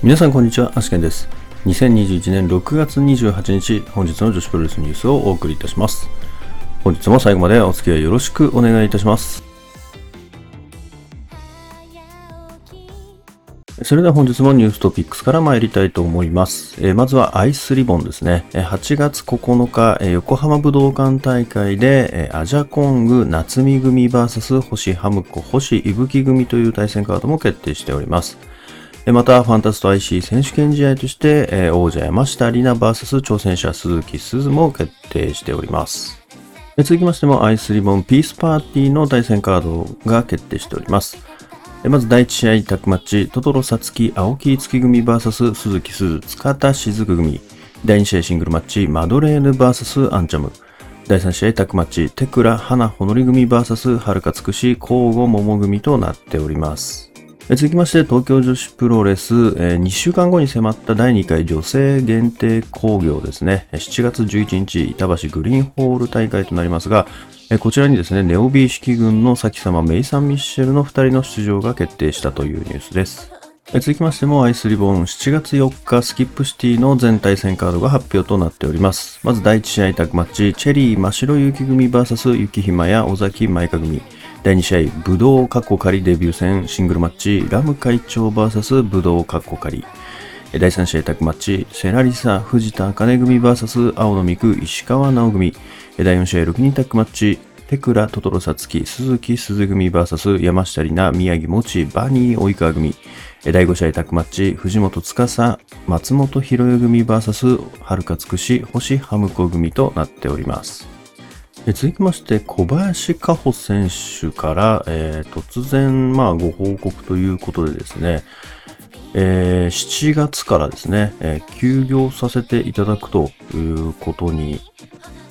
皆さんこんにちは、アシケンです。2021年6月28日、本日の女子プロレスニュースをお送りいたします。本日も最後までお付き合いよろしくお願いいたします。それでは本日もニューストピックスから参りたいと思います。えーまずはアイスリボンですね。8月9日、横浜武道館大会で、アジャコング夏見組 VS 星ハムコ星伊吹組という対戦カードも決定しております。また、ファンタスト IC 選手権試合として、えー王者山下里奈 VS 挑戦者鈴木鈴も決定しております。続きましても、アイスリボンピースパーティーの対戦カードが決定しております。まず第1試合タッグマッチ、トトロサツキ青木月組 VS 鈴木鈴塚田雫組。第2試合シングルマッチ、マドレーヌ VS アンチャム。第3試合タッグマッチ、テクラ花ほのり組 VS はるかつくし交互桃組となっております。続きまして、東京女子プロレス、えー2週間後に迫った第2回女性限定工業ですね。7月11日、板橋グリーンホール大会となりますが、えーこちらにですね、ネオビー式軍の先様メイサン・ミッシェルの2人の出場が決定したというニュースです。続きましても、アイスリボン7月4日、スキップシティの全対戦カードが発表となっております。まず第1試合タッグマッチ、チェリー・真白雪組 VS 雪ひまや尾崎舞香組。第2試合、武道カッコ仮デビュー戦シングルマッチ、ラム会長 VS 武道カッコ仮。え第3試合タッグマッチ、セラリサ、藤田茜組 VS 青野美久、石川直組。第4試合6人タッグマッチ、テクラ、トトロサツキ、鈴木鈴組 VS 山下里奈、宮城もち、バニー、及川組。第5試合タッグマッチ、藤本司、松本博代組 VS はるかつくし、星ハムコ組となっております。え続きまして、小林加穂選手から、えー突然、まあ、ご報告ということでですね、えー7月からですね、えー休業させていただくということに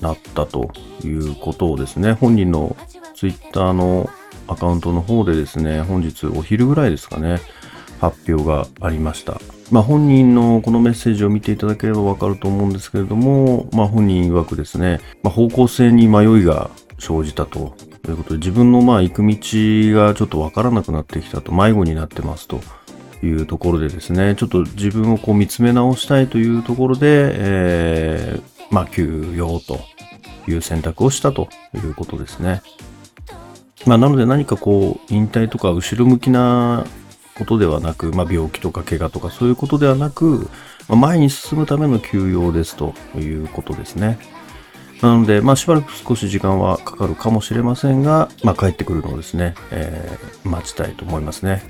なったということをですね、本人のツイッターのアカウントの方でですね、本日お昼ぐらいですかね、発表がありました。まあ本人のこのメッセージを見ていただければわかると思うんですけれども、まあ本人曰くですね、まあ、方向性に迷いが生じたということで、自分のまあ行く道がちょっとわからなくなってきたと、迷子になってますというところでですね、ちょっと自分をこう見つめ直したいというところで、えー、まあ休養という選択をしたということですね。まあ、なので何かこう、引退とか後ろ向きなことではなく、まあ、病気とか怪我とかそういうことではなく、まあ、前に進むための休養ですということですね。なので、まあ、しばらく少し時間はかかるかもしれませんが、まあ、帰ってくるのをですね、えー待ちたいと思いますね。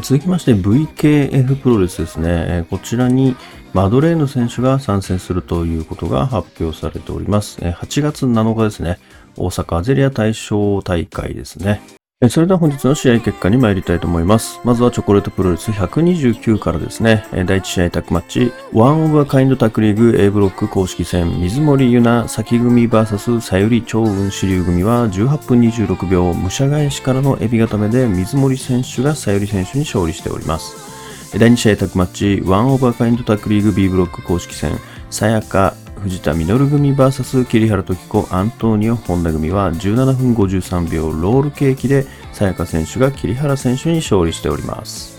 続きまして VKF プロレスですね。こちらにマドレーヌ選手が参戦するということが発表されております。8月7日ですね。大阪アゼリア大賞大会ですね。それでは本日の試合結果に参りたいと思います。まずはチョコレートプロレス129からですね。第1試合タッグマッチ、ワンオブアカインドタックリーグ A ブロック公式戦、水森優奈先組 VS さゆり超雲支流組は18分26秒、武者返しからのエビ固めで水森選手がさゆり選手に勝利しております。第2試合タッグマッチ、ワンオーバーカインドタックリーグ B ブロック公式戦、さやか、藤田実組 VS 桐原時子、アントニオ、本田組は17分53秒ロールケーキで、さやか選手が桐原選手に勝利しております。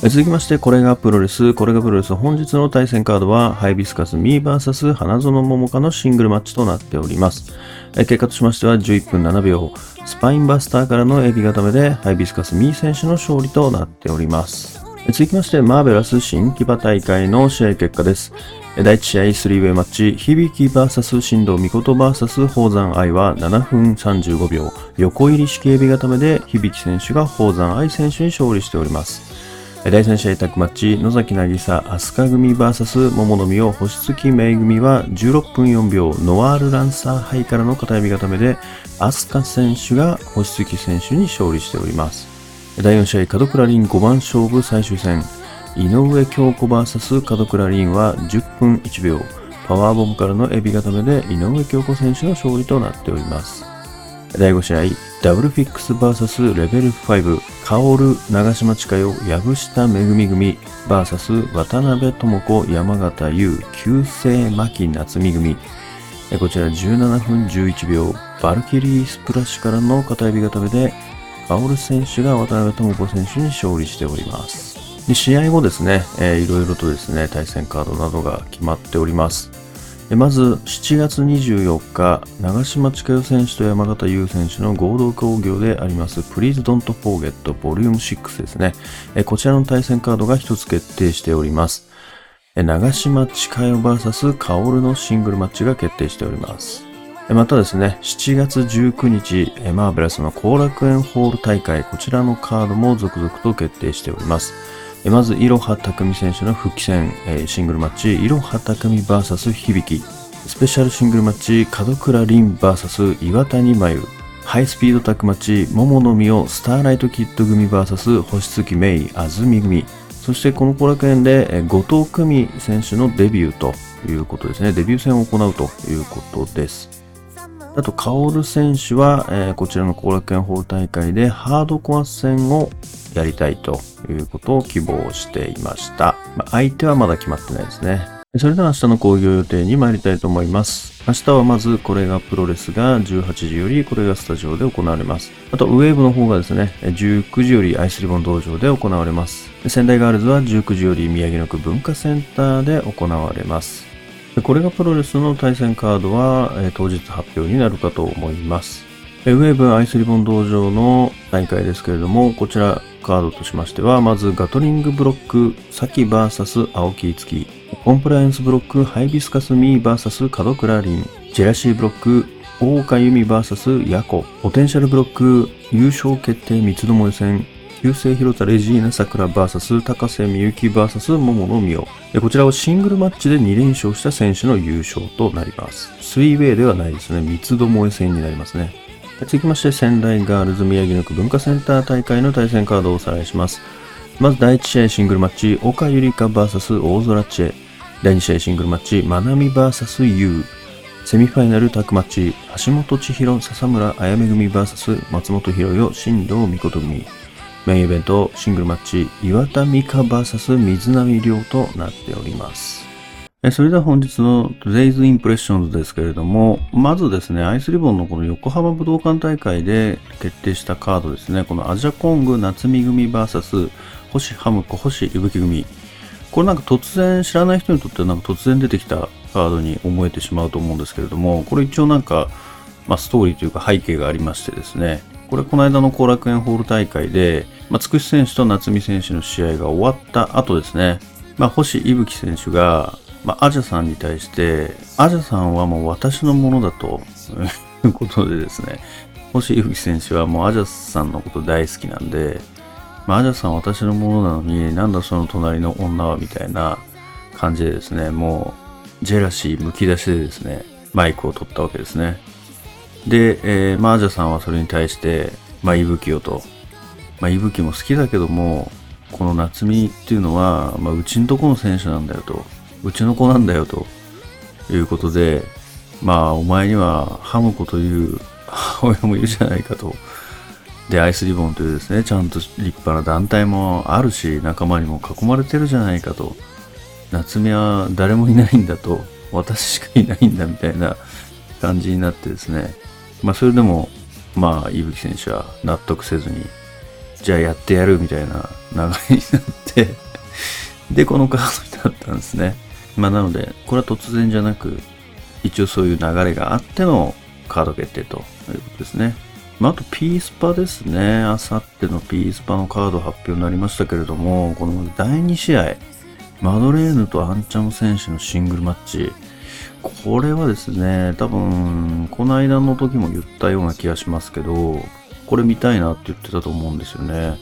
続きまして、これがプロレス、これがプロレス、本日の対戦カードは、ハイビスカスミー VS 花園桃香のシングルマッチとなっております。結果としましては、11分7秒、スパインバスターからのエビ固めで、ハイビスカスミー選手の勝利となっております。続きまして、マーベラス新木場大会の試合結果です。第1試合3ウェイマッチ、響き VS 新藤美琴 VS 宝山愛は7分35秒、横入り式エビ固めで響き選手が宝山愛選手に勝利しております。第3試合タッグマッチ、野崎渚飛鳥組 VS 桃の実を星月芽組は16分4秒、ノワールランサーハイからの片指固めで、飛鳥選手が星月選手に勝利しております。第4試合、門倉凛5番勝負最終戦。井上京子 VS 門倉凛は10分1秒。パワーボムからのエビ固めで井上京子選手の勝利となっております。第5試合、ダブルフィックス VS レベル5、薫、長島千佳代、藪下めぐみ組 VS 渡辺智子、山形優、旧姓牧夏美組。こちら17分11秒、バルキリースプラッシュからの片指固めで、薫選手が渡辺智子選手に勝利しております。で試合後ですね、えー、いろいろとですね、対戦カードなどが決まっております。まず7月24日、長島千佳代選手と山形優選手の合同工業であります Please Don't Forget Vol. 6ですね。こちらの対戦カードが一つ決定しております。長島千佳代 VS 薫のシングルマッチが決定しております。またですね、7月19日、マーベラスの後楽園ホール大会、こちらのカードも続々と決定しております。まず、いろはたくみ選手の復帰戦、シングルマッチ、いろはたくみ VS 響きスペシャルシングルマッチ、門倉凛 VS 岩谷真由、ハイスピードタッグマッチ、桃の実をスターライトキッド組 VS 星月芽衣、安住組、そしてこの後楽園で後藤久美選手のデビューということですね。デビュー戦を行うということです。あと、カオル選手は、えー、こちらの後楽園ホール大会でハードコア戦をやりたいということを希望していました。まあ、相手はまだ決まってないですね。それでは明日の興行予定に参りたいと思います。明日はまずこれがプロレスが18時よりこれがスタジオで行われます。あとウェーブの方がですね、19時よりアイスリボン道場で行われます。仙台ガールズは19時より宮城野区文化センターで行われます。これがプロレスの対戦カードはえ当日発表になるかと思います。ウェーブアイスリボン道場の大会ですけれども、こちらカードとしましては、まずガトリングブロック、サキ VS 青木月、コンプライアンスブロック、ハイビスカスミー VS 角倉凛、ジェラシーブロック、大岡由美 VS ヤコ、ポテンシャルブロック、優勝決定三つどもえ戦、旧姓広田レジーナ桜 VS 高瀬美幸 VS 桃野美代。こちらはシングルマッチで2連勝した選手の優勝となります。スイーウェイではないですね。三つどもえ戦になりますね。続きまして仙台ガールズ宮城野区文化センター大会の対戦カードをおさらいします。まず第1試合シングルマッチ、岡ゆりか VS 大空ちえ。第2試合シングルマッチ、まなみ VS 優宇。セミファイナルタッグマッチ、橋本千紘、笹村あやめ組 VS 松本博代、新藤美琴組。メインイベント、シングルマッチ、岩田美香 VS 水波綾となっております。それでは本日の Today's Impressions ですけれども、まずですね、アイスリボンのこの横浜武道館大会で決定したカードですね、このアジャコング夏見組 VS 星ハムコ星いぶき組。これなんか突然、知らない人にとってはなんか突然出てきたカードに思えてしまうと思うんですけれども、これ一応なんか、まあ、ストーリーというか背景がありましてですね、これこの間の後楽園ホール大会で、まあ、つくし選手と夏見選手の試合が終わった後ですね、まあ、星いぶき選手が、まあ、アジャさんに対して、アジャさんはもう私のものだと いうことでですね、星井吹選手はもうアジャさんのこと大好きなんで、まあ、アジャさんは私のものなのに、なんだその隣の女はみたいな感じでですね、もう、ジェラシーむき出しでですね、マイクを取ったわけですね。で、えー、まあ、アジャさんはそれに対して、まあ、いぶきをと、まあ、いぶきも好きだけども、この夏美っていうのは、まあ、うちんとこの選手なんだよと。うちの子なんだよということで、まあ、お前にはハムコという母親もいるじゃないかと。で、アイスリボンというですね、ちゃんと立派な団体もあるし、仲間にも囲まれてるじゃないかと。夏目は誰もいないんだと。私しかいないんだみたいな感じになってですね。まあ、それでも、まあ、伊吹選手は納得せずに、じゃあやってやるみたいな流れになってで、このカードになったんですね。まあ、なので、これは突然じゃなく、一応そういう流れがあってのカード決定ということですね。まあ、あと、ピースパですね。あさってのピースパのカード発表になりましたけれども、この第2試合、マドレーヌとアンチャム選手のシングルマッチ。これはですね、多分、この間の時も言ったような気がしますけど、これ見たいなって言ってたと思うんですよね。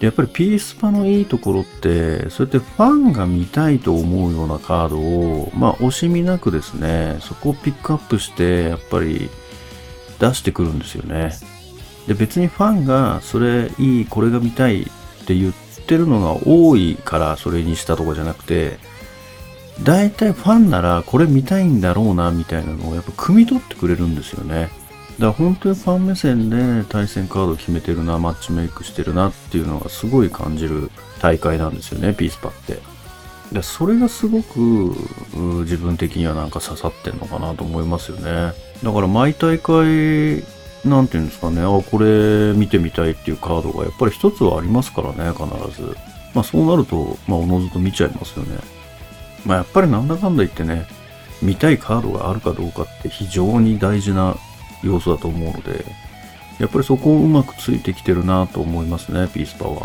やっぱりピースパのいいところって、そうやってファンが見たいと思うようなカードを、まあ惜しみなくですね、そこをピックアップして、やっぱり出してくるんですよね。で、別にファンがそれいい、これが見たいって言ってるのが多いからそれにしたとかじゃなくて、大体ファンならこれ見たいんだろうなみたいなのをやっぱ汲み取ってくれるんですよね。だから本当にファン目線で対戦カード決めてるな、マッチメイクしてるなっていうのがすごい感じる大会なんですよね、ピースパって。でそれがすごく自分的にはなんか刺さってんのかなと思いますよね。だから毎大会、なんていうんですかね、あ、これ見てみたいっていうカードがやっぱり一つはありますからね、必ず。まあそうなると、まあおのずと見ちゃいますよね。まあやっぱりなんだかんだ言ってね、見たいカードがあるかどうかって非常に大事な要素だと思うので、やっぱりそこをうまくついてきてるなと思いますね、ピースパワー。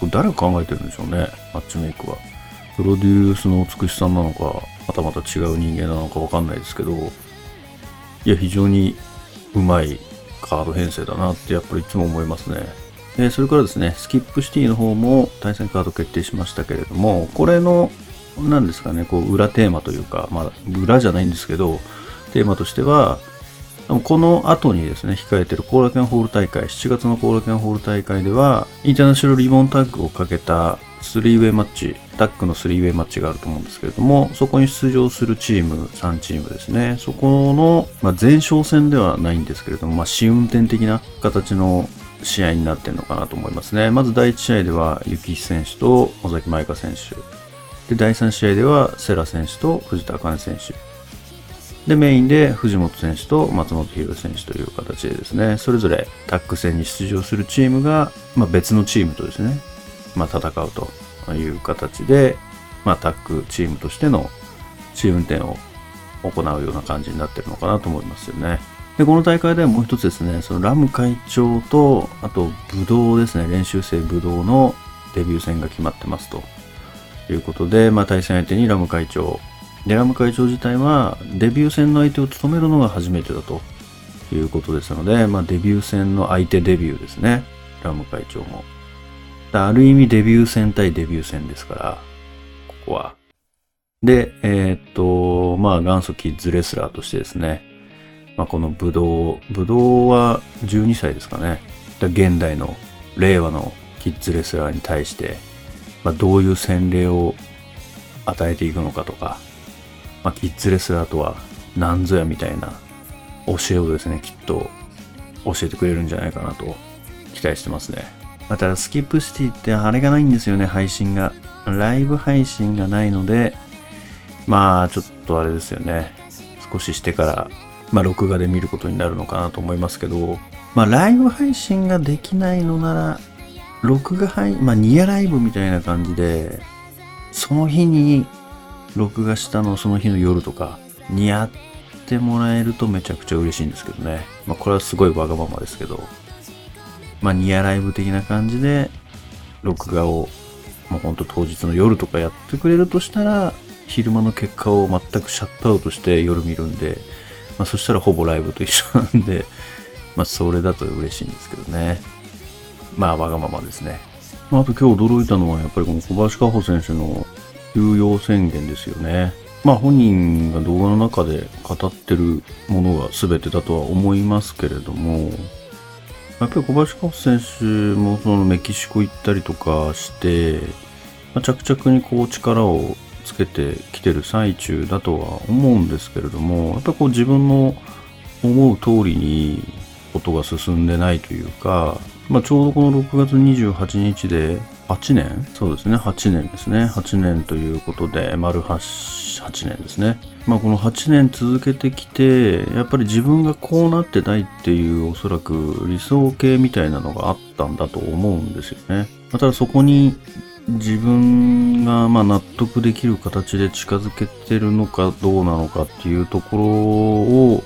これ誰が考えてるんでしょうね、マッチメイクは。プロデュースの美しさなのか、またまた違う人間なのかわかんないですけど、いや、非常にうまいカード編成だなってやっぱりいつも思いますね。えそれからですね、スキップシティの方も対戦カード決定しましたけれども、これの、何ですかね、こう、裏テーマというか、まあ、裏じゃないんですけど、テーマとしては、この後にですね、控えてる後楽園ホール大会、7月の後楽園ホール大会では、インターナショナルリボンタッグをかけたスリーウェイマッチ、タックのスリーウェイマッチがあると思うんですけれども、そこに出場するチーム、3チームですね。そこの、まあ、前哨戦ではないんですけれども、まあ、試運転的な形の試合になってるのかなと思いますね。まず第1試合では、幸選手と尾崎舞香選手。で、第3試合では、セラ選手と藤田茜選手。で、メインで藤本選手と松本博選手という形でですね、それぞれタッグ戦に出場するチームが、まあ、別のチームとですね、まあ、戦うという形で、まあ、タッグチームとしての試運転を行うような感じになってるのかなと思いますよね。で、この大会ではもう一つですね、そのラム会長と、あと、武道ですね、練習生武道のデビュー戦が決まってますとということで、まあ、対戦相手にラム会長。で、ラム会長自体は、デビュー戦の相手を務めるのが初めてだということですので、まあ、デビュー戦の相手デビューですね、ラム会長も。ある意味デビュー戦対デビュー戦ですから、ここは。で、えー、っと、まあ元祖キッズレスラーとしてですね、まあこの武道、武道は12歳ですかね。現代の令和のキッズレスラーに対して、まあどういう洗礼を与えていくのかとか、まあキッズレスラーとは何ぞやみたいな教えをですね、きっと教えてくれるんじゃないかなと期待してますね。また、スキップシティってあれがないんですよね、配信が。ライブ配信がないので、まあ、ちょっとあれですよね。少ししてから、まあ、録画で見ることになるのかなと思いますけど、まあ、ライブ配信ができないのなら、録画配、まあ、ニアライブみたいな感じで、その日に録画したのその日の夜とかにやってもらえるとめちゃくちゃ嬉しいんですけどね。まあ、これはすごいわがままですけど。まあ、ニアライブ的な感じで、録画を、もうほんと当日の夜とかやってくれるとしたら、昼間の結果を全くシャットアウトして夜見るんで、まあ、そしたらほぼライブと一緒なんで、まあ、それだと嬉しいんですけどね。まあ、わがままですね。あ、と今日驚いたのは、やっぱりこの小林香萌選手の休養宣言ですよね。まあ本人が動画の中で語ってるものが全てだとは思いますけれども、やっぱり小林香萌選手もそのメキシコ行ったりとかして、まあ、着々にこう力をつけてきてる最中だとは思うんですけれども、やっぱこう自分の思う通りにことが進んでないというか、まあ、ちょうどこの6月28日で8年？そうですね、8年ですね。8年ということで、丸 8, 8年ですね。まあこの8年続けてきて、やっぱり自分がこうなってないっていうおそらく理想形みたいなのがあったんだと思うんですよね。まただそこに自分がま納得できる形で近づけてるのかどうなのかっていうところを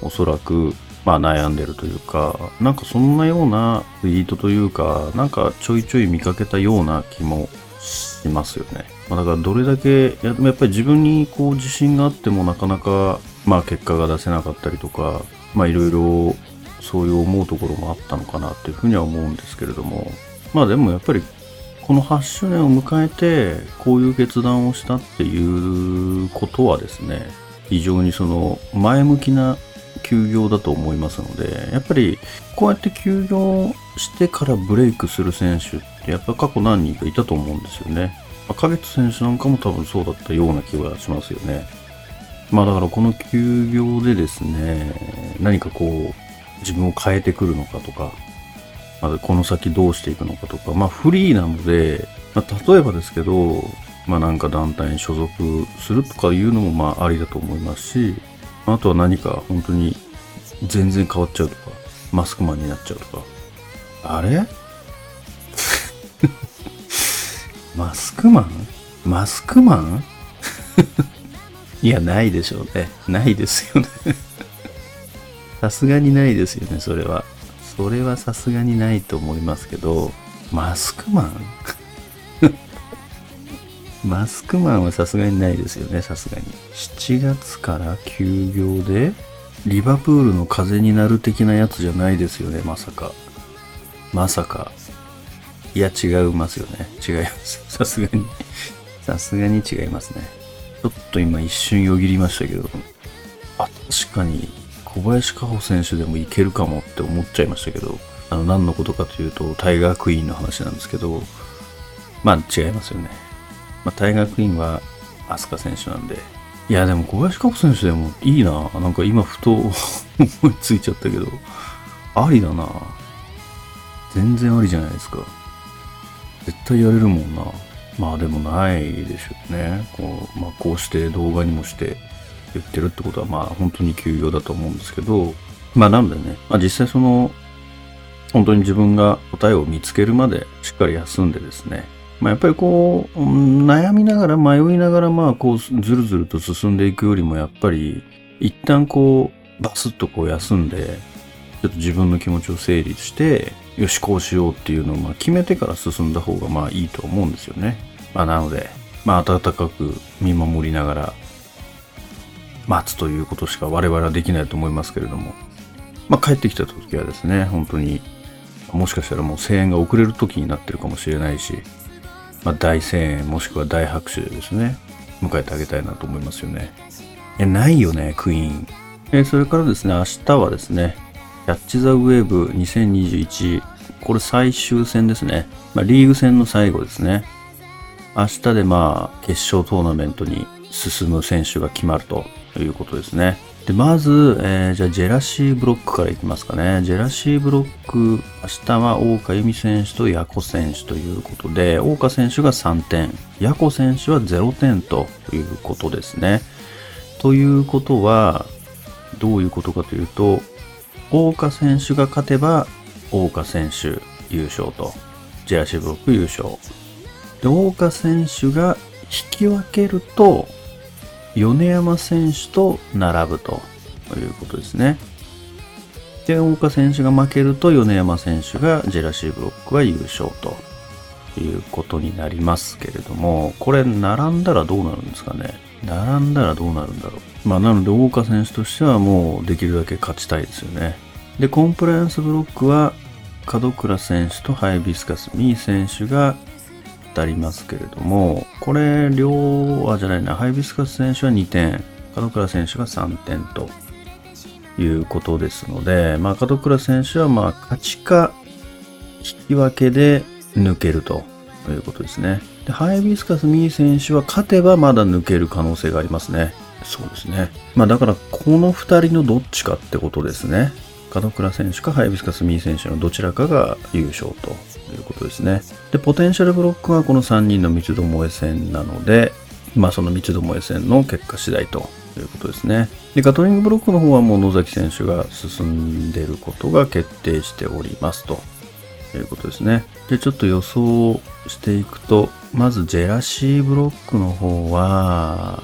おそらくまあ悩んでるというか、なんかそんなようなツイートというか、なんかちょいちょい見かけたような気もしますよね。まあ、だからどれだけ、ややっぱり自分にこう自信があってもなかなか、まあ結果が出せなかったりとか、まあいろいろそういう思うところもあったのかなっていうふうには思うんですけれども、まあでもやっぱりこの8周年を迎えてこういう決断をしたっていうことはですね、非常にその前向きな休業だと思いますので、やっぱりこうやって休業してからブレイクする選手ってやっぱ過去何人かいたと思うんですよね。影津選手なんかも多分そうだったような気がしますよね。まあだからこの休業でですね、何かこう自分を変えてくるのかとか、まあ、この先どうしていくのかとか、まあフリーなので、まあ、例えばですけど、まあなんか団体に所属するとかいうのもまあありだと思いますし、あとは何か本当に全然変わっちゃうとか、マスクマンになっちゃうとか。あれ？マスクマン？マスクマン？いや、ないでしょうね。ないですよね さすがにないですよね、それは。それはさすがにないと思いますけど、マスクマン？マスクマンはさすがにないですよね、さすがに。7月から休業で、リバプールの風になる的なやつじゃないですよね、まさか。まさか。いや、違いますよね。違います。さすがに。さすがに違いますね。ちょっと今一瞬よぎりましたけど、あ、確かに小林佳穂選手でもいけるかもって思っちゃいましたけど、あの、何のことかというと、タイガークイーンの話なんですけど、まあ違いますよね。まあ、タイガークイーンはアスカ選手なんで、いや、でも小林佳穂選手でもいいな。なんか今ふと思いついちゃったけど、ありだな。全然ありじゃないですか。絶対やれるもんな。まあでもないでしょうね。こう、まあこうして動画にもして言ってるってことはまあ本当に休養だと思うんですけど、まあなのでね、まあ実際その、本当に自分が答えを見つけるまでしっかり休んでですね、まあやっぱりこう、悩みながら迷いながらまあこうずるずると進んでいくよりもやっぱり一旦こうバスッとこう休んで、ちょっと自分の気持ちを整理して、よし、こうしようっていうのをまあ決めてから進んだ方がまあいいと思うんですよね。まあなので、まあ温かく見守りながら待つということしか我々はできないと思いますけれども、まあ帰ってきた時はですね、本当にもしかしたらもう声援が遅れる時になってるかもしれないし、まあ大声援もしくは大拍手でですね、迎えてあげたいなと思いますよね。え、ないよね、クイーン。えそれからですね、明日はですね、キャッチ・ザ・ウェーブ2021、これ最終戦ですね。まあ、リーグ戦の最後ですね。明日でまあ、決勝トーナメントに進む選手が決まるということですね。で、まず、えー、じゃあ、ジェラシーブロックからいきますかね。ジェラシーブロック、明日は大岡由美選手とヤコ選手ということで、大岡選手が3点、ヤコ選手は0点ということですね。ということは、どういうことかというと、大岡選手が勝てば、大岡選手優勝と、ジェラシーブロック優勝。で、大岡選手が引き分けると、米山選手と並ぶということですね。で、大岡選手が負けると、米山選手がジェラシーブロックは優勝ということになりますけれども、これ並んだらどうなるんですかね。並んだらどうなるんだろう。まあ、なので、大岡選手としてはもうできるだけ勝ちたいですよね。で、コンプライアンスブロックは、門倉選手とハイビスカスミー選手が当たりますけれども、これ、両、あ、じゃないな、ハイビスカス選手は2点、門倉選手が3点ということですので、まあ、門倉選手は、まあ、勝ちか、引き分けで抜けるということですね。で、ハイビスカスミー選手は勝てばまだ抜ける可能性がありますね。そうですね。まあだからこの2人のどっちかってことですね。門倉選手かハイビスカスミー選手のどちらかが優勝ということですね。で、ポテンシャルブロックはこの3人の三つどもえ戦なので、まあその三つどもえ戦の結果次第ということですね。で、ガトリングブロックの方はもう野崎選手が進んでることが決定しておりますということですね。で、ちょっと予想していくと、まずジェラシーブロックの方は、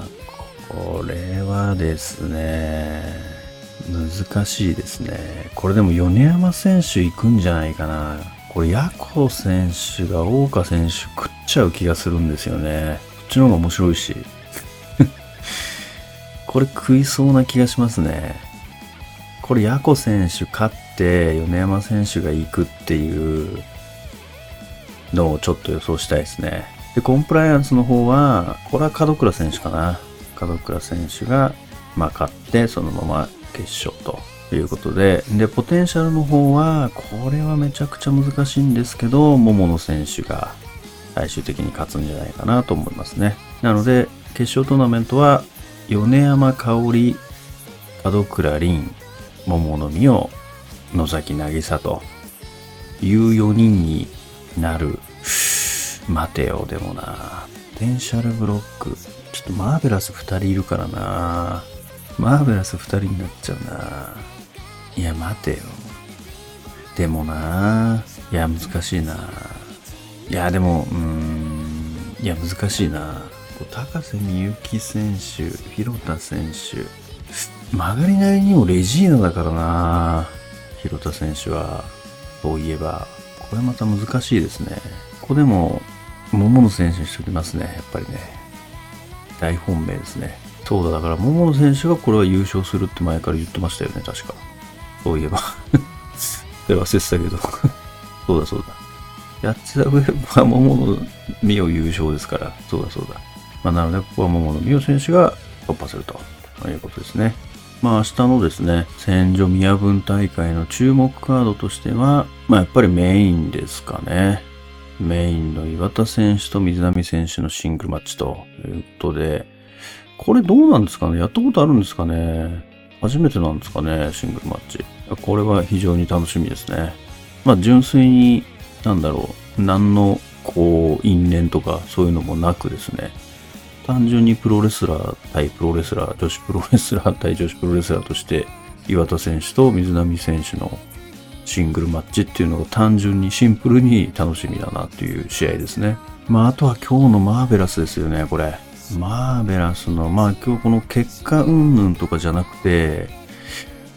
これはですね、難しいですね。これでも米山選手行くんじゃないかな。これ、ヤコ選手が大岡選手食っちゃう気がするんですよね。こっちの方が面白いし。これ食いそうな気がしますね。これ、ヤコ選手勝って、米山選手が行くっていうのをちょっと予想したいですね。で、コンプライアンスの方は、これは門倉選手かな。門倉選手が、まあ、勝って、そのまま決勝ということで、で、ポテンシャルの方は、これはめちゃくちゃ難しいんですけど、桃野選手が最終的に勝つんじゃないかなと思いますね。なので、決勝トーナメントは、米山香織、門倉凛、桃野美代、野崎渚という4人になる。待てよ、でもな。ポテンシャルブロック。ちょっとマーベラス2人いるからな。マーベラス2人になっちゃうな。いや、待てよ。でもな。いや、難しいな。いや、でも、うん。いや、難しいな。高瀬美幸選手、広田選手。曲がりなりにもレジーナだからな。広田選手は。そういえば。これまた難しいですね。ここでも、桃野選手にしときますね。やっぱりね。大本命ですね。そうだ、だから桃野選手がこれは優勝するって前から言ってましたよね、確か。そういえば。そ れ忘れてたけど。そうだそうだ。やってた上は桃野美代優勝ですから。そうだそうだ。まあ、なので、ここは桃野美代選手が突破するということですね。まあ明日のですね、戦場宮分大会の注目カードとしては、まあやっぱりメインですかね。メインの岩田選手と水波選手のシングルマッチということで、これどうなんですかね？やったことあるんですかね？初めてなんですかね？シングルマッチ。これは非常に楽しみですね。まあ純粋に、なんだろう、何のこう因縁とかそういうのもなくですね、単純にプロレスラー対プロレスラー、女子プロレスラー対女子プロレスラーとして、岩田選手と水波選手のシングルマッチっていうのが単純にシンプルに楽しみだなっていう試合ですね。まああとは今日のマーベラスですよね、これ。マーベラスの、まあ今日この結果云々とかじゃなくて、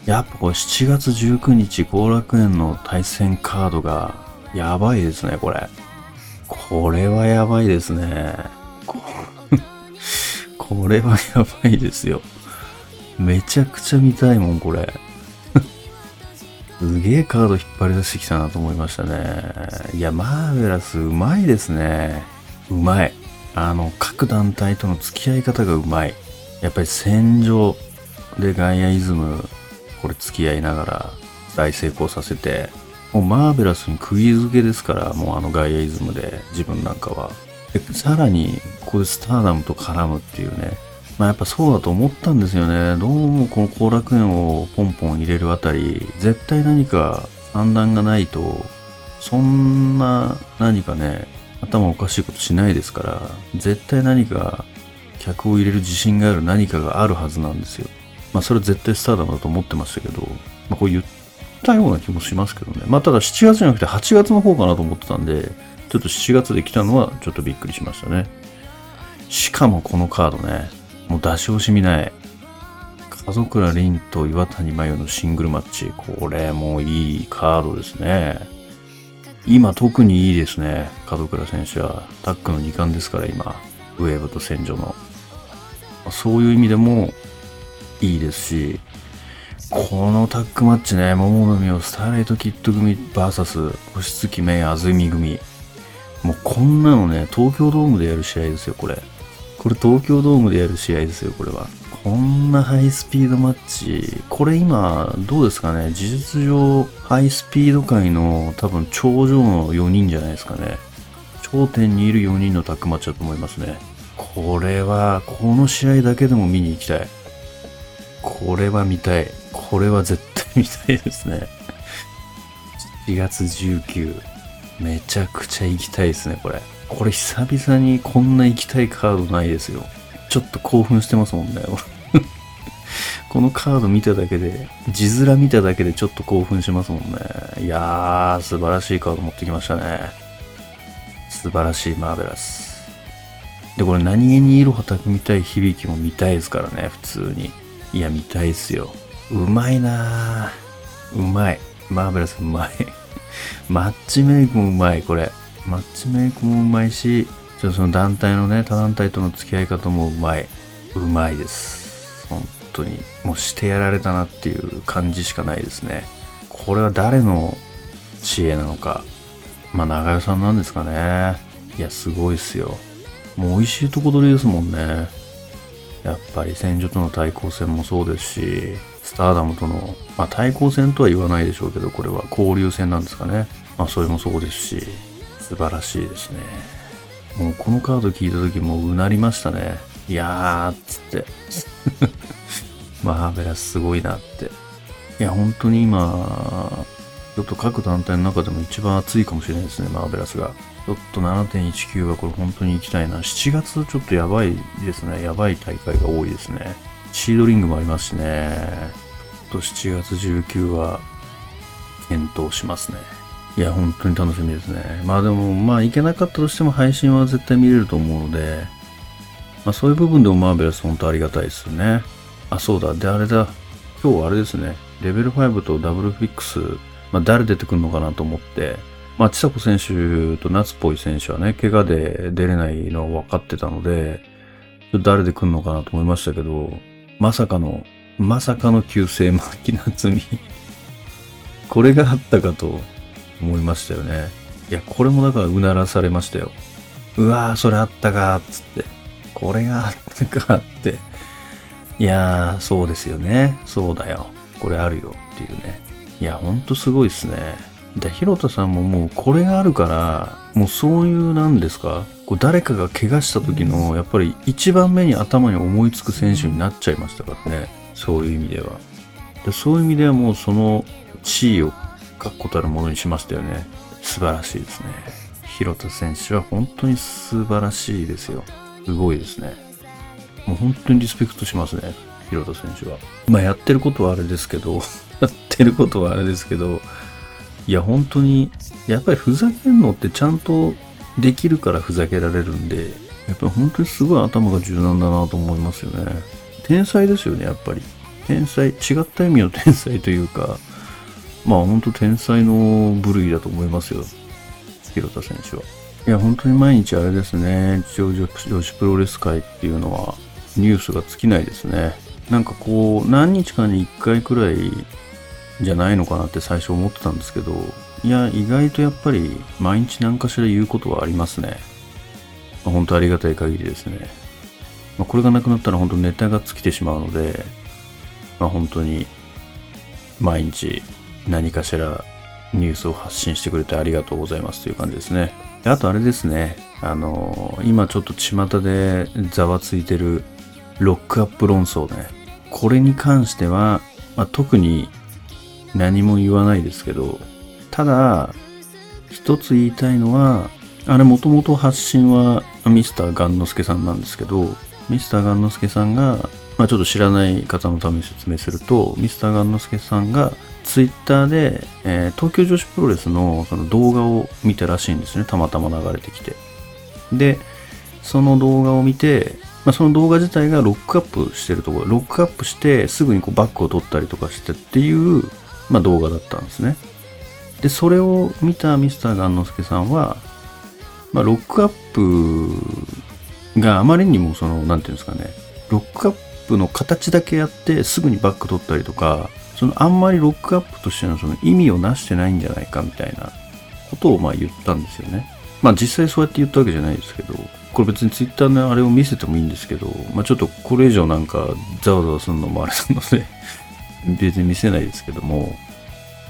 やっぱこれ7月19日後楽園の対戦カードがやばいですね、これ。これはやばいですね。これはやばいですよ。めちゃくちゃ見たいもん、これ。すげえカード引っ張り出してきたなと思いましたね。いや、マーベラスうまいですね。うまい。あの、各団体との付き合い方がうまい。やっぱり戦場でガイアイズム、これ付き合いながら大成功させて、もうマーベラスに釘付けですから、もうあのガイアイズムで自分なんかは。でさらに、ここでスターダムと絡むっていうね。まあやっぱそうだと思ったんですよね。どうもこの後楽園をポンポン入れるあたり、絶対何か判断がないと、そんな何かね、頭おかしいことしないですから、絶対何か客を入れる自信がある何かがあるはずなんですよ。まあそれは絶対スターダムだと思ってましたけど、まあこう言ったような気もしますけどね。まあただ7月じゃなくて8月の方かなと思ってたんで、ちょっと7月で来たのはちょっとびっくりしましたね。しかもこのカードね、もう出し惜しみない。門倉凛と岩谷真由のシングルマッチ。これもいいカードですね。今特にいいですね。門倉選手は。タックの2冠ですから今。ウェーブと戦場の。そういう意味でもいいですし、このタックマッチね、桃の実をスターライトキッド組 VS 星月メイ安住組。もうこんなのね、東京ドームでやる試合ですよ、これ。これ東京ドームでやる試合ですよ、これは。こんなハイスピードマッチ。これ今、どうですかね？事実上、ハイスピード界の多分頂上の4人じゃないですかね。頂点にいる4人のタックマッチだと思いますね。これは、この試合だけでも見に行きたい。これは見たい。これは絶対見たいですね。4月19。めちゃくちゃ行きたいですね、これ。これ久々にこんな行きたいカードないですよ。ちょっと興奮してますもんね。このカード見ただけで、字面見ただけでちょっと興奮しますもんね。いやー、素晴らしいカード持ってきましたね。素晴らしいマーベラス。で、これ何気に色はたくみたい響きも見たいですからね、普通に。いや、見たいっすよ。うまいなー。うまい。マーベラスうまい。マッチメイクもうまい、これ。マッチメイクもうまいし、ちょっとその団体のね、他団体との付き合い方もうまい。うまいです。本当に。もうしてやられたなっていう感じしかないですね。これは誰の知恵なのか。まあ、長代さんなんですかね。いや、すごいっすよ。もう美味しいとこ取りですもんね。やっぱり戦場との対抗戦もそうですし、スターダムとの、まあ、対抗戦とは言わないでしょうけど、これは交流戦なんですかね。まあ、それもそうですし、素晴らしいですね。もうこのカード聞いた時もううなりましたね。いやーっつって。マーベラスすごいなって。いや、本当に今、ちょっと各団体の中でも一番熱いかもしれないですね、マーベラスが。ちょっと7.19はこれ本当に行きたいな。7月ちょっとやばいですね。やばい大会が多いですね。シードリングもありますしね。ちょっと7月19は検討しますね。いや、本当に楽しみですね。まあでも、まあ、いけなかったとしても配信は絶対見れると思うので、まあそういう部分でもマーベラス本当ありがたいですよね。あ、そうだ。で、あれだ。今日あれですね。レベル5とダブルフィックス、まあ誰出てくるのかなと思って、まあ、千佐子選手と夏っぽい選手はね、怪我で出れないのは分かってたので、誰で来るのかなと思いましたけど、まさかの、まさかの旧姓牧夏美。これがあったかと思いましたよね。いや、これもだからうならされましたよ。うわー、それあったかーっ、つって。これがあったかって。いやー、そうですよね。そうだよ。これあるよっていうね。いや、ほんとすごいっすね。で、広田さんももうこれがあるから、もうそういうなんですか？こう誰かが怪我した時の、やっぱり一番目に頭に思いつく選手になっちゃいましたからね。そういう意味では。でそういう意味ではもうその地位を確固たるものにしましたよね。素晴らしいですね。広田選手は本当に素晴らしいですよ。すごいですね。もう本当にリスペクトしますね。広田選手は。まあやってることはあれですけど、やってることはあれですけど、いや、本当に、やっぱりふざけんのってちゃんとできるからふざけられるんで、やっぱり本当にすごい頭が柔軟だなと思いますよね。天才ですよね、やっぱり。天才、違った意味の天才というか、まあ本当天才の部類だと思いますよ。広田選手は。いや、本当に毎日あれですね、女子プロレス界っていうのはニュースが尽きないですね。なんかこう、何日かに1回くらいじゃないのかなって最初思ってたんですけど、いや、意外とやっぱり毎日何かしら言うことはありますね。まあ、本当ありがたい限りですね。まあ、これがなくなったら本当ネタが尽きてしまうので、まあ、本当に毎日何かしらニュースを発信してくれてありがとうございますという感じですね。あとあれですね、あの今ちょっと巷でざわついてるロックアップ論争ね。これに関しては、まあ、特に何も言わないですけど、ただ、一つ言いたいのは、あれもともと発信はミスターガンノスケさんなんですけど、ミスターガンノスケさんが、まあちょっと知らない方のために説明すると、ミスターガンノスケさんがツイッターで、えー、東京女子プロレスのその動画を見たらしいんですね。たまたま流れてきて。で、その動画を見て、まあ、その動画自体がロックアップしてるところ、ロックアップしてすぐにこうバックを取ったりとかしてっていうまあ、動画だったんですね。で、それを見たミスターガンノスケさんは、まあ、ロックアップがあまりにもその、なんていうんですかね、ロックアップの形だけやってすぐにバック取ったりとか、そのあんまりロックアップとしてのその意味をなしてないんじゃないかみたいなことをまあ言ったんですよね。まあ実際そうやって言ったわけじゃないですけど、これ別にツイッターのあれを見せてもいいんですけど、まあちょっとこれ以上なんかざわざわするのもあれなので 別に見せないですけども、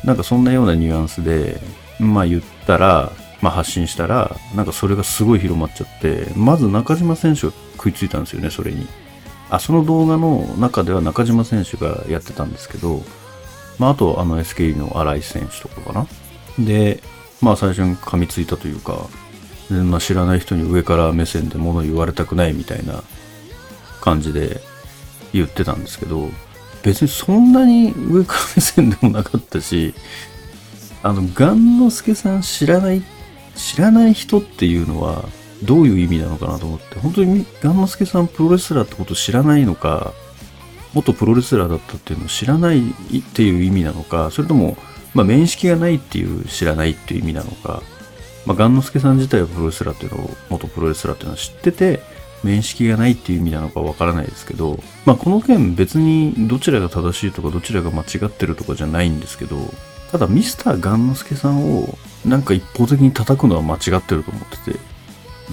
なんかそんなようなニュアンスで、まあ言ったら、まあ発信したら、なんかそれがすごい広まっちゃって、まず中島選手が食いついたんですよね、それに。あ、その動画の中では中島選手がやってたんですけど、まああとあの SKE の新井選手とかかな。で、まあ最初に噛みついたというか、まあ、知らない人に上から目線で物言われたくないみたいな感じで言ってたんですけど、別にそんなに上から目線でもなかったし、あの、ガンノスケさん知らない、知らない人っていうのは、どういう意味なのかなと思って、本当にガンノスケさんプロレスラーってこと知らないのか、元プロレスラーだったっていうのを知らないっていう意味なのか、それとも、まあ、面識がないっていう知らないっていう意味なのか、まあ、ガンノスケさん自体はプロレスラーっていうのを、元プロレスラーっていうのは知ってて、面識がないっていう意味なのかわからないですけど、まあこの件別にどちらが正しいとかどちらが間違ってるとかじゃないんですけど、ただミスターガンノスケさんをなんか一方的に叩くのは間違ってると思ってて、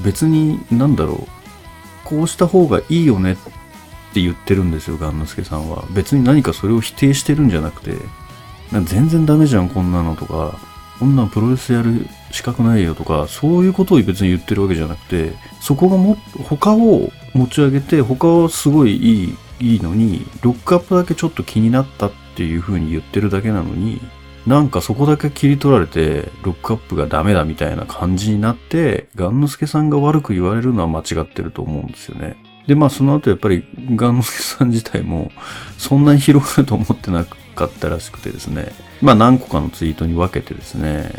別になんだろう、こうした方がいいよねって言ってるんですよ、ガンノスケさんは。別に何かそれを否定してるんじゃなくて、全然ダメじゃん、こんなのとか、こんなんプロレスやる資格ないよとか、そういうことを別に言ってるわけじゃなくて、そこがも、他を持ち上げて、他はすごいいい、いいのに、ロックアップだけちょっと気になったっていう風に言ってるだけなのに、なんかそこだけ切り取られて、ロックアップがダメだみたいな感じになって、ガンノスケさんが悪く言われるのは間違ってると思うんですよね。で、まあその後やっぱりガンノスケさん自体も、そんなに広がると思ってなかったらしくてですね、まあ何個かのツイートに分けてですね、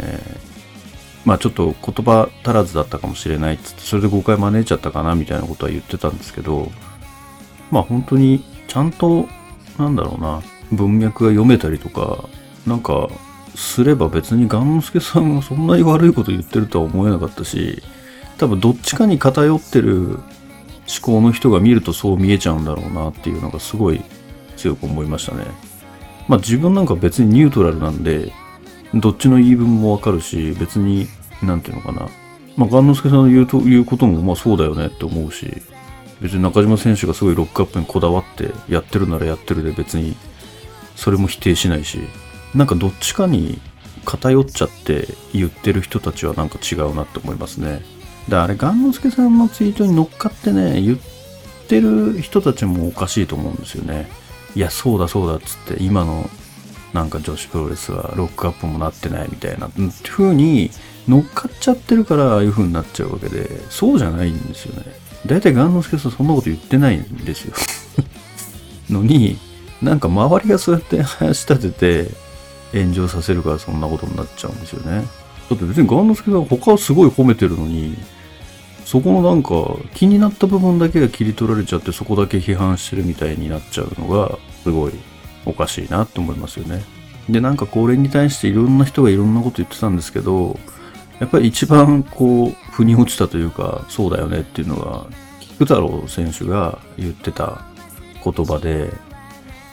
まあちょっと言葉足らずだったかもしれないっつって、それで誤解招いちゃったかなみたいなことは言ってたんですけど、まあ本当にちゃんと、なんだろうな、文脈が読めたりとか、なんか、すれば別に雁之助さんがそんなに悪いこと言ってるとは思えなかったし、多分どっちかに偏ってる思考の人が見るとそう見えちゃうんだろうなっていうのがすごい強く思いましたね。まあ自分なんか別にニュートラルなんで、どっちの言い分もわかるし、別に、なんていうのかな。まあ、雁之助さんの言うと言うことも、まあそうだよねって思うし、別に中島選手がすごいロックアップにこだわってやってるならやってるで別に、それも否定しないし、なんかどっちかに偏っちゃって言ってる人たちはなんか違うなって思いますね。で、あれ、雁之助さんのツイートに乗っかってね、言ってる人たちもおかしいと思うんですよね。いや、そうだそうだっつって、今のなんか女子プロレスはロックアップもなってないみたいな風に乗っかっちゃってるからああいう風になっちゃうわけでそうじゃないんですよね。大体雁之助さんそんなこと言ってないんですよ。のになんか周りがそうやって林立てて炎上させるからそんなことになっちゃうんですよね。だって別に雁之助さん他はすごい褒めてるのにそこのなんか気になった部分だけが切り取られちゃってそこだけ批判してるみたいになっちゃうのがすごいおかしいなって思いますよね。で、なんかこれに対していろんな人がいろんなこと言ってたんですけど、やっぱり一番こう、腑に落ちたというか、そうだよねっていうのが、菊太郎選手が言ってた言葉で、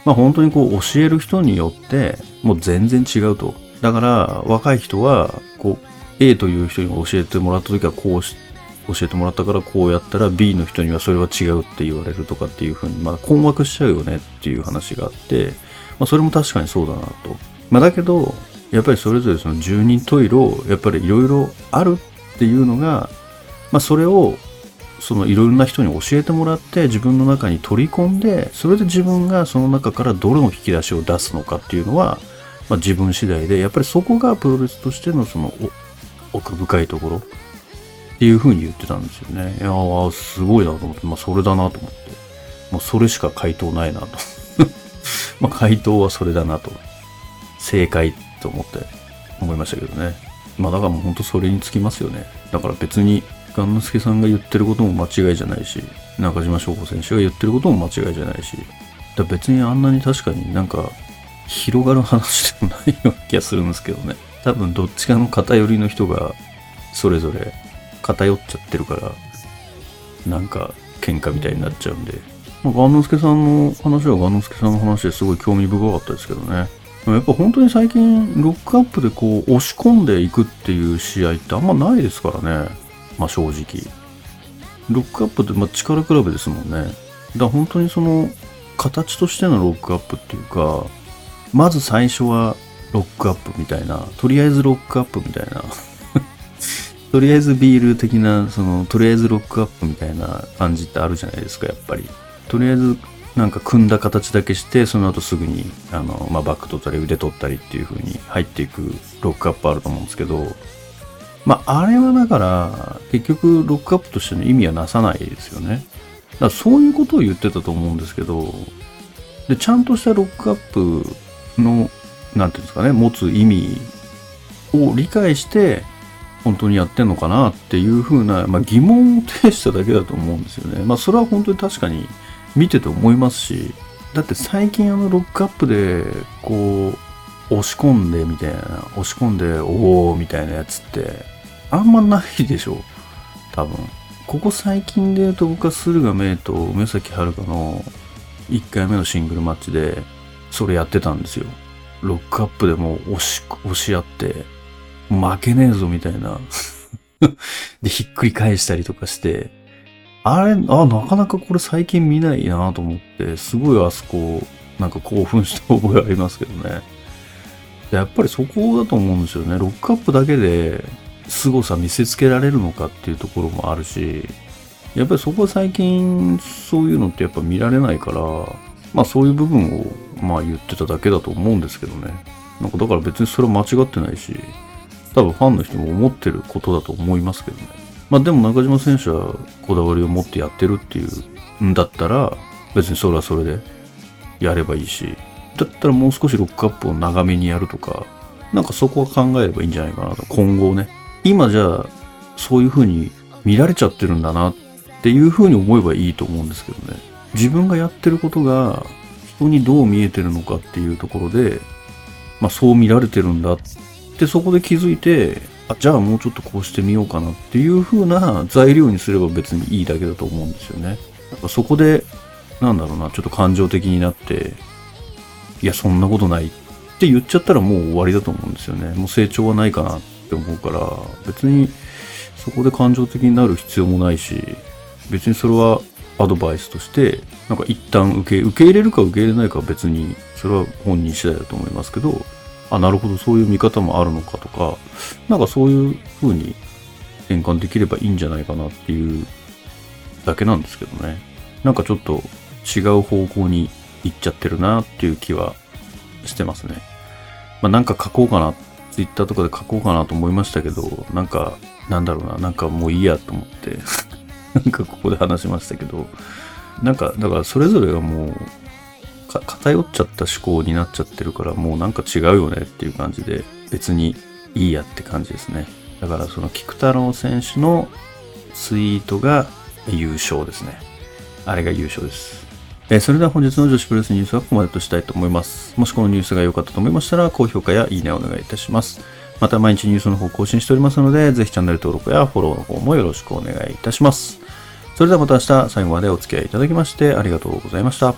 まあ本当にこう教える人によってもう全然違うと。だから若い人はこう A という人に教えてもらった時はこうし教えてもらったからこうやったら B の人にはそれは違うって言われるとかっていうふうに、まあ、困惑しちゃうよねっていう話があって、まあ、それも確かにそうだなと。まあ、だけど、やっぱりそれぞれその十人十色、やっぱりいろいろあるっていうのが、まあ、それをそのいろいろな人に教えてもらって自分の中に取り込んでそれで自分がその中からどれの引き出しを出すのかっていうのは、まあ、自分次第でやっぱりそこがプロレスとしてのその奥深いところっていう風に言ってたんですよね。いやー、すごいなと思って、まあそれだなと思って。もうそれしか回答ないなと。まあ回答はそれだなと。正解と思って思いましたけどね。まあだからもうほんとそれにつきますよね。だから別に、雁之助さんが言ってることも間違いじゃないし、中島翔子選手が言ってることも間違いじゃないし、だ別にあんなに確かになんか広がる話でもないような気がするんですけどね。多分どっちかの偏りの人がそれぞれ偏っちゃってるから、なんか喧嘩みたいになっちゃうんで。まあ、ガンノスケさんの話はガンノスケさんの話ですごい興味深かったですけどね。やっぱ本当に最近、ロックアップでこう、押し込んでいくっていう試合ってあんまないですからね。まあ正直。ロックアップってまあ力比べですもんね。だから本当にその、形としてのロックアップっていうか、まず最初はロックアップみたいな、とりあえずロックアップみたいなとりあえずビール的な、その、とりあえずロックアップみたいな感じってあるじゃないですか、やっぱり。とりあえず、なんか組んだ形だけして、その後すぐに、あの、まあ、バック取ったり腕取ったりっていう風に入っていくロックアップあると思うんですけど、まあ、あれはだから、結局、ロックアップとしての意味はなさないですよね。だからそういうことを言ってたと思うんですけど、で、ちゃんとしたロックアップの、なんていうんですかね、持つ意味を理解して、本当にやってんのかなっていうふうな、まあ、疑問を呈しただけだと思うんですよね。まあそれは本当に確かに見てて思いますし、だって最近あのロックアップでこう押し込んでみたいな、押し込んでおおみたいなやつってあんまないでしょ。多分。ここ最近で言うと僕は駿河明と梅崎遥の1回目のシングルマッチでそれやってたんですよ。ロックアップでも押し、押し合って、負けねえぞみたいな で、ひっくり返したりとかして、あれ、あ、なかなかこれ最近見ないなと思って、すごいあそこ、なんか興奮した覚えありますけどね。やっぱりそこだと思うんですよね。ロックアップだけで凄さ見せつけられるのかっていうところもあるし、やっぱりそこは最近そういうのってやっぱ見られないから、まあそういう部分をまあ言ってただけだと思うんですけどね。なんかだから別にそれは間違ってないし、多分ファンの人も思ってることだと思いますけどね。まあでも中島選手はこだわりを持ってやってるっていうんだったら、別にそれはそれでやればいいし、だったらもう少しロックアップを長めにやるとか、なんかそこは考えればいいんじゃないかなと。今後ね。今じゃあ、そういう風に見られちゃってるんだなっていう風に思えばいいと思うんですけどね。自分がやってることが人にどう見えてるのかっていうところで、まあそう見られてるんだってそこで気づいて、あ、じゃあもうちょっとこうしてみようかなっていう風な材料にすれば別にいいだけだと思うんですよね。なんかそこで、なんだろうな、ちょっと感情的になって、いや、そんなことないって言っちゃったらもう終わりだと思うんですよね。もう成長はないかなって思うから、別にそこで感情的になる必要もないし、別にそれはアドバイスとして、なんか一旦受け、受け入れるか受け入れないかは別に、それは本人次第だと思いますけど、あ、なるほど、そういう見方もあるのかとか、なんかそういう風に変換できればいいんじゃないかなっていうだけなんですけどね。なんかちょっと違う方向に行っちゃってるなっていう気はしてますね。まあなんか書こうかな、ツイッターとかで書こうかなと思いましたけど、なんか、なんだろうな、なんかもういいやと思って なんかここで話しましたけど、なんか、だからそれぞれがもう、偏っちゃった思考になっちゃってるから、もうなんか違うよねっていう感じで、別にいいやって感じですね。だからその菊太郎選手のツイートが優勝ですね。あれが優勝です。え、それでは本日の女子プロレスニュースはここまでとしたいと思います。もしこのニュースが良かったと思いましたら、高評価やいいねをお願いいたします。また毎日ニュースの方更新しておりますので、ぜひチャンネル登録やフォローの方もよろしくお願いいたします。それではまた明日最後までお付き合いいただきましてありがとうございました。